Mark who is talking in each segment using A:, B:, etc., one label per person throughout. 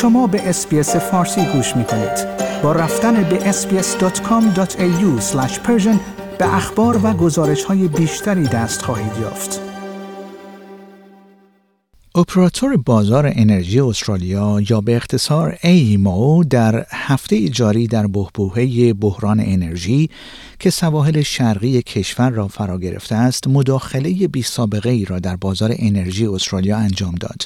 A: شما به SBS فارسی گوش می کنید. با رفتن به sbs.com.au به اخبار و گزارش های بیشتری دست خواهید یافت.
B: اپراتور بازار انرژی استرالیا یا به اختصار AEMO در هفته جاری در بحبوحه بحران انرژی که سواحل شرقی کشور را فرا گرفته است مداخله بی سابقه ای را در بازار انرژی استرالیا انجام داد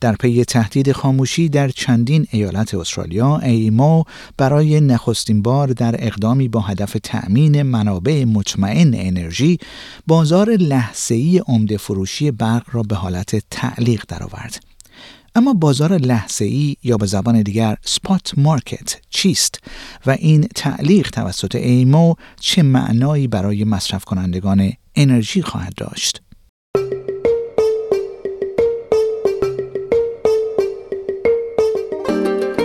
B: در پی تهدید خاموشی در چندین ایالت استرالیا AEMO برای نخستین بار در اقدامی با هدف تأمین منابع مطمئن انرژی بازار لحظه‌ای عمده فروشی برق را به حالت تعلیق درآورد. اما بازار لحظه‌ای یا به زبان دیگر spot market چیست و این تعلیق توسط AEMO چه معنایی برای مصرف کنندگان انرژی خواهد داشت؟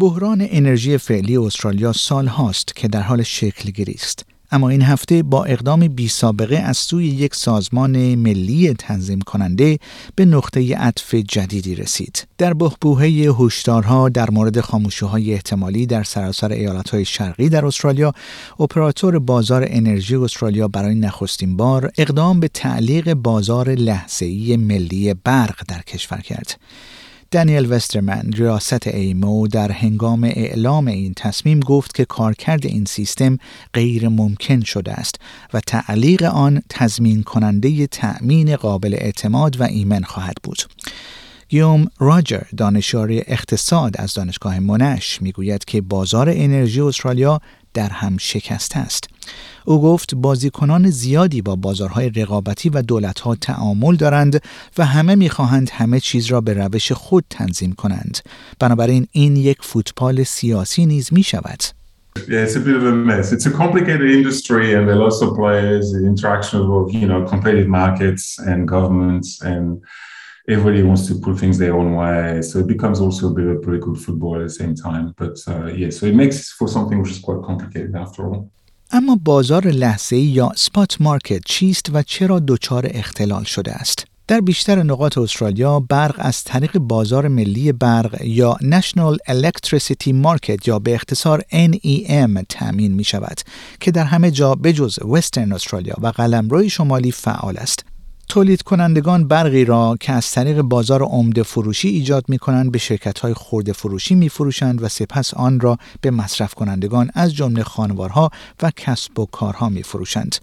B: بحران انرژی فعلی استرالیا سال هاست که در حال شکل گیری است. اما این هفته با اقدام بی سابقه از سوی یک سازمان ملی تنظیم کننده به نقطه عطف جدیدی رسید. در بحبوهه هشدارها در مورد های احتمالی در سراسر ایالتهای شرقی در استرالیا، اپراتور بازار انرژی استرالیا برای نخستین بار اقدام به تعلیق بازار لحظه‌ای ملی برق در کشور کرد. دانیل وسترمن ریاست ایمو در هنگام اعلام این تصمیم گفت که کارکرد این سیستم غیر ممکن شده است و تعلیق آن تضمین کننده تأمین قابل اعتماد و ایمن خواهد بود. گیوم راجر دانشیار اقتصاد از دانشگاه منش می‌گوید که بازار انرژی استرالیا در هم شکسته است. او گفت بازیکنان زیادی با بازارهای رقابتی و دولتها تعامل دارند و همه می‌خواهند همه چیز را به روش خود تنظیم کنند. بنابراین این یک فوتبال سیاسی نیز می شود.
C: Yeah, it's a bit of a mess. It's a complicated industry, and there are lots of players, the interaction of you know competitive markets and governments, and everybody wants to put things their own way. So it becomes also a bit of political football at the same time. But uh, yeah, so it makes for something which is quite complicated after all.
B: اما بازار لحظه یا سپات مارکت چیست و چرا دچار اختلال شده است؟ در بیشتر نقاط استرالیا برق از طریق بازار ملی برق یا National Electricity Market یا به اختصار NEM تأمین می شود که در همه جا بجز وسترن استرالیا و قلمروی شمالی فعال است تولید کنندگان برقی را که از طریق بازار عمده فروشی ایجاد می کنند به شرکت های خورده فروشی می فروشند و سپس آن را به مصرف کنندگان از جمله خانوارها و کسب و کارها می فروشند.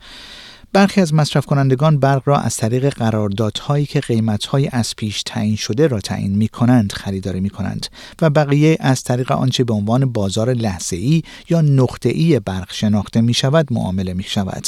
B: برخی از مصرف کنندگان برق را از طریق قراردادهایی که قیمتهای از پیش تعیین شده را تعیین می کنند خریداری می کنند و بقیه از طریق آنچه به عنوان بازار لحظه ای یا نقطه ای برق شناخته می شود معامله می شود.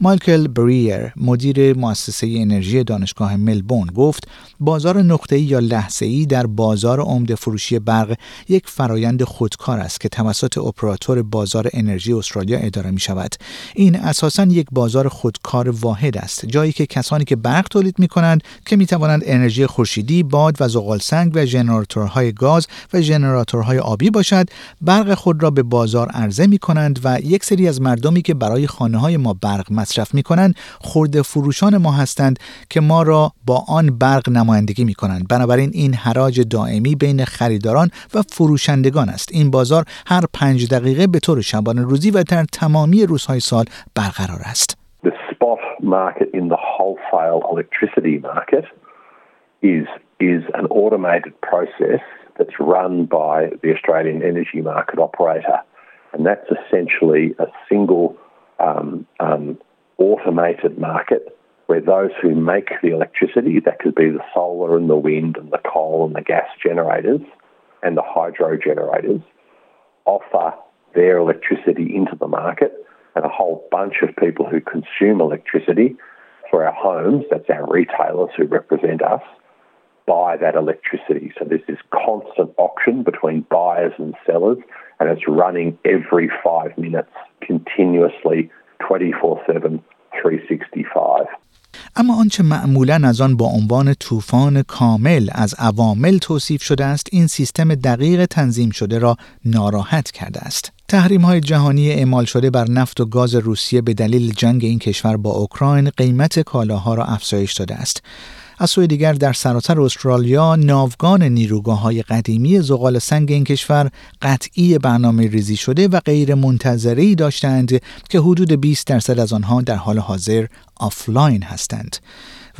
B: مایکل بریر مدیر مؤسسه انرژی دانشگاه ملبورن گفت بازار نقطه‌ای یا لحظه‌ای در بازار عمده فروشی برق یک فرایند خودکار است که توسط اپراتور بازار انرژی استرالیا اداره می شود این اساسا یک بازار خودکار واحد است جایی که کسانی که برق تولید می کنند که می توانند انرژی خورشیدی باد و زغال سنگ و ژنراتورهای گاز و ژنراتورهای آبی باشد برق خود را به بازار عرضه می کنند و یک سری از مردمی که برای خانه های ما برق مصرف می کنند خورده فروشان ما هستند که ما را با آن برق نمایندگی می کنند بنابراین این حراج دائمی بین خریداران و فروشندگان است. این بازار هر پنج دقیقه به طور شبانه روزی و در تمامی روزهای سال برقرار است.
D: The spot market in the wholesale electricity market is is an automated process that's run by the Australian Energy Market Operator. And that's essentially a single um, um, automated market where those who make the electricity, that could be the solar and the wind and the coal and the gas generators and the hydro generators, offer their electricity into the market and a whole bunch of people who consume electricity for our homes, that's our retailers who represent us, buy that electricity. So there's this constant auction between buyers and sellers, and it's running every five minutes continuously, 24 7, 365.
B: اما آنچه معمولا از آن با عنوان طوفان کامل از عوامل توصیف شده است این سیستم دقیق تنظیم شده را ناراحت کرده است تحریم های جهانی اعمال شده بر نفت و گاز روسیه به دلیل جنگ این کشور با اوکراین قیمت کالاها را افزایش داده است از سوی دیگر در سراسر استرالیا ناوگان نیروگاه های قدیمی زغال سنگ این کشور قطعی برنامه ریزی شده و غیر منتظره‌ای داشتند که حدود 20 درصد از آنها در حال حاضر آفلاین هستند.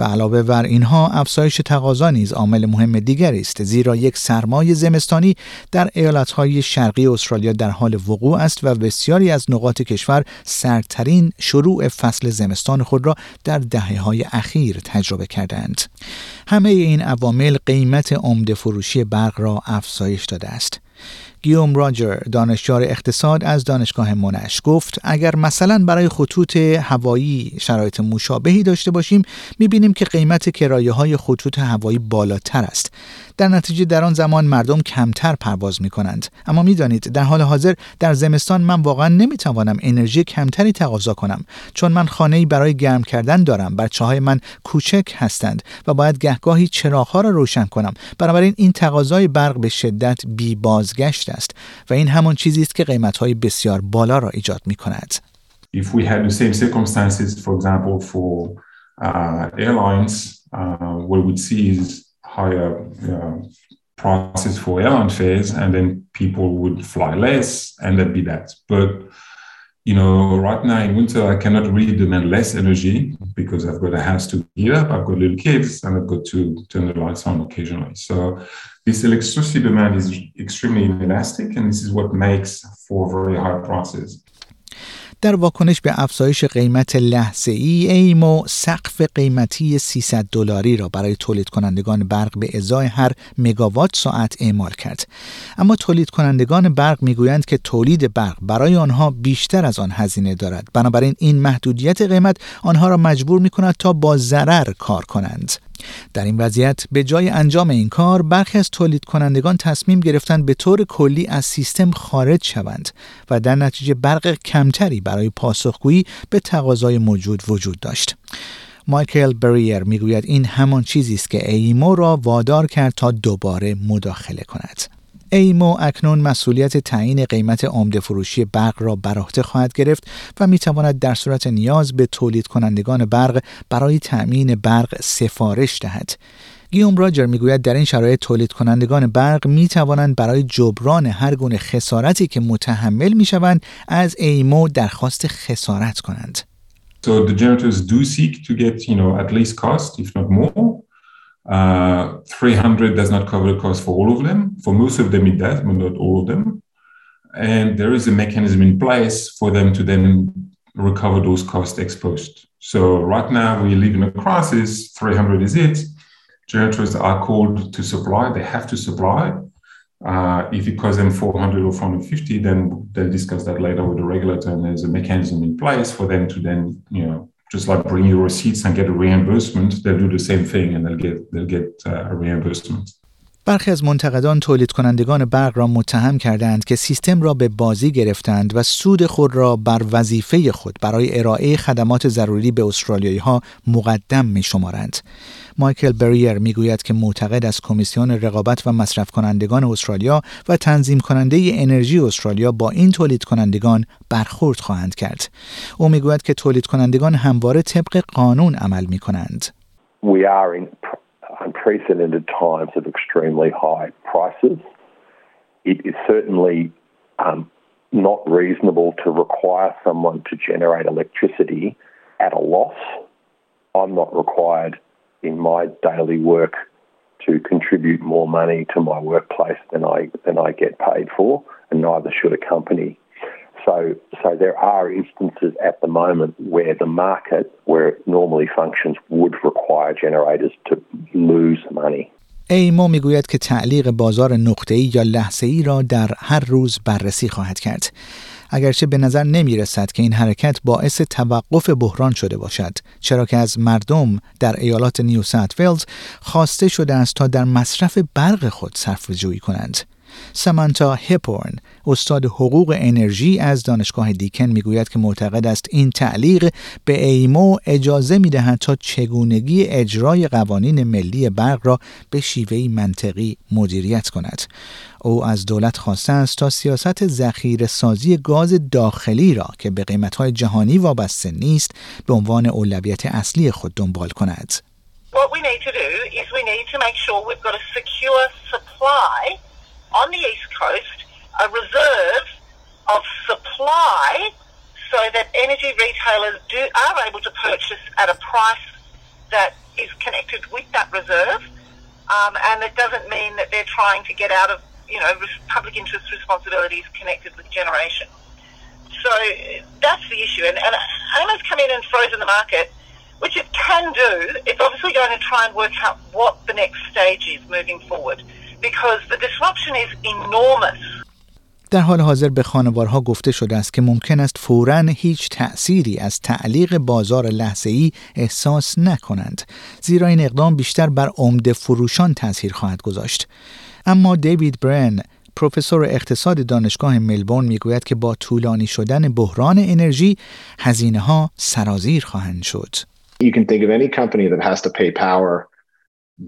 B: علاوه بر اینها افزایش تقاضا نیز عامل مهم دیگری است زیرا یک سرمای زمستانی در ایالتهای شرقی استرالیا در حال وقوع است و بسیاری از نقاط کشور سردترین شروع فصل زمستان خود را در دهه های اخیر تجربه کردند همه این عوامل قیمت عمده فروشی برق را افزایش داده است. گیوم راجر دانشیار اقتصاد از دانشگاه منش گفت اگر مثلا برای خطوط هوایی شرایط مشابهی داشته باشیم می‌بینیم که قیمت کرایه های خطوط هوایی بالاتر است. در نتیجه در آن زمان مردم کمتر پرواز می کنند اما می‌دانید در حال حاضر در زمستان من واقعا نمی‌توانم انرژی کمتری تقاضا کنم چون من خانه برای گرم کردن دارم بچه های من کوچک هستند و باید گهگاهی چراغ را روشن کنم. بنابراین این تقاضای برق به شدت بی بازگشت است و این همان چیزی است که قیمت های بسیار بالا را ایجاد می کند.
C: If we had the same circumstances, for example, for uh, airlines, uh, what we would see is higher uh, prices for airline fares, and then people would fly less, and that'd be that. But you know, right now in winter, I cannot really demand less energy because I've got a house to heat up, I've got little kids, and I've got to turn the lights on occasionally. So this electricity demand is extremely inelastic, and this is what makes for very high prices.
B: در واکنش به افزایش قیمت لحظه ای ایمو سقف قیمتی 300 دلاری را برای تولید کنندگان برق به ازای هر مگاوات ساعت اعمال کرد. اما تولید کنندگان برق می‌گویند که تولید برق برای آنها بیشتر از آن هزینه دارد. بنابراین این محدودیت قیمت آنها را مجبور می کند تا با ضرر کار کنند. در این وضعیت به جای انجام این کار برخی از تولید کنندگان تصمیم گرفتند به طور کلی از سیستم خارج شوند و در نتیجه برق کمتری برای پاسخگویی به تقاضای موجود وجود داشت. مایکل بریر می‌گوید این همان چیزی است که ایمو را وادار کرد تا دوباره مداخله کند. ایمو اکنون مسئولیت تعیین قیمت عمده فروشی برق را بر عهده خواهد گرفت و می تواند در صورت نیاز به تولید کنندگان برق برای تأمین برق سفارش دهد. گیوم راجر می‌گوید در این شرایط تولید کنندگان برق می توانند برای جبران هر گونه خسارتی که متحمل می شوند از ایمو درخواست خسارت کنند.
C: So the generators do seek to get, you know, at least cost, if not more. Uh, 300 does not cover the cost for all of them. For most of them, it does, but not all of them. And there is a mechanism in place for them to then recover those costs exposed. So right now we live in a crisis. 300 is it. Generators are called to supply. They have to supply. Uh, if it costs them 400 or 450, then they'll discuss that later with the regulator. And there's a mechanism in place for them to then, you know, just like bring your receipts and get a reimbursement, they'll do the same thing and they'll get they'll get uh, a reimbursement.
B: برخی از منتقدان تولید کنندگان برق را متهم کردند که سیستم را به بازی گرفتند و سود خود را بر وظیفه خود برای ارائه خدمات ضروری به استرالیایی ها مقدم می شمارند. مایکل بریر می‌گوید که معتقد از کمیسیون رقابت و مصرف کنندگان استرالیا و تنظیم کننده انرژی استرالیا با این تولید کنندگان برخورد خواهند کرد. او می‌گوید که تولید کنندگان همواره طبق قانون عمل می کنند.
D: We are in unprecedented times of extremely high prices. It is certainly um, not reasonable to require someone to generate electricity at a loss. I'm not required in my daily work to contribute more money to my workplace than I than I get paid for, and neither should a company. So, so there are instances at the moment where the market, where it normally functions, would require generators to lose money.
B: ایمو می‌گوید که تعلیق بازار نقطه‌ای یا لحظه‌ای را در هر روز بررسی خواهد کرد. اگرچه به نظر نمی رسد که این حرکت باعث توقف بحران شده باشد چرا که از مردم در ایالات نیو ساوت ولز خواسته شده است تا در مصرف برق خود صرف جویی کنند سمانتا هپورن استاد حقوق انرژی از دانشگاه دیکن می‌گوید که معتقد است این تعلیق به ایمو اجازه می‌دهد تا چگونگی اجرای قوانین ملی برق را به شیوهی منطقی مدیریت کند او از دولت خواسته است تا سیاست ذخیره سازی گاز داخلی را که به قیمتهای جهانی وابسته نیست به عنوان اولویت اصلی خود دنبال کند.
E: On the East Coast, a reserve of supply so that energy retailers do, are able to purchase at a price that is connected with that reserve. Um, and it doesn't mean that they're trying to get out of, you know, public interest responsibilities connected with generation. So that's the issue. And, and AMA's come in and frozen the market, which it can do. It's obviously going to try and work out what the next stage is moving forward. Because the disruption is enormous.
B: در حال حاضر به خانوارها گفته شده است که ممکن است فوراً هیچ تأثیری از تعلیق بازار ای احساس نکنند زیرا این اقدام بیشتر بر عمده فروشان تاثیر خواهد گذاشت اما دیوید برن پروفسور اقتصاد دانشگاه ملبورن می‌گوید که با طولانی شدن بحران انرژی هزینه ها سرازیر خواهند شد.
F: You can think of any company that has to pay power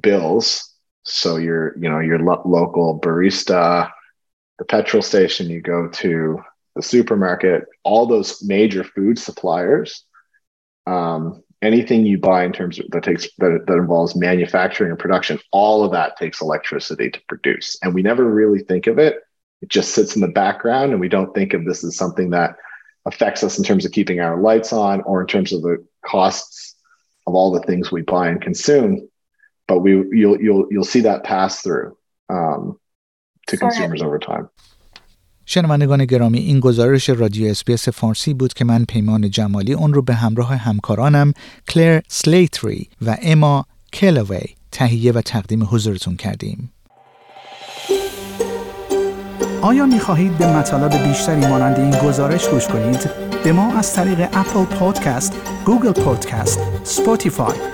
F: bills So your, you know, your lo- local barista, the petrol station, you go to the supermarket, all those major food suppliers, um, anything you buy in terms of that takes that, that involves manufacturing and production, all of that takes electricity to produce. And we never really think of it. It just sits in the background, and we don't think of this as something that affects us in terms of keeping our lights on or in terms of the costs of all the things we buy and consume. But we you'll you'll you'll see that pass through um, to consumers over time.
B: شنوندگان گرامی این گزارش رادیو SBS فارسی بود که من پیمان جمالی اون رو به همراه همکارانم کلر سلیتری و اما کلوی تهیه و تقدیم حضورتون کردیم.
A: آیا می خواهید به مطالب بیشتری مانند این گزارش گوش کنید؟ به ما از طریق Apple Podcast، Google Podcast، Spotify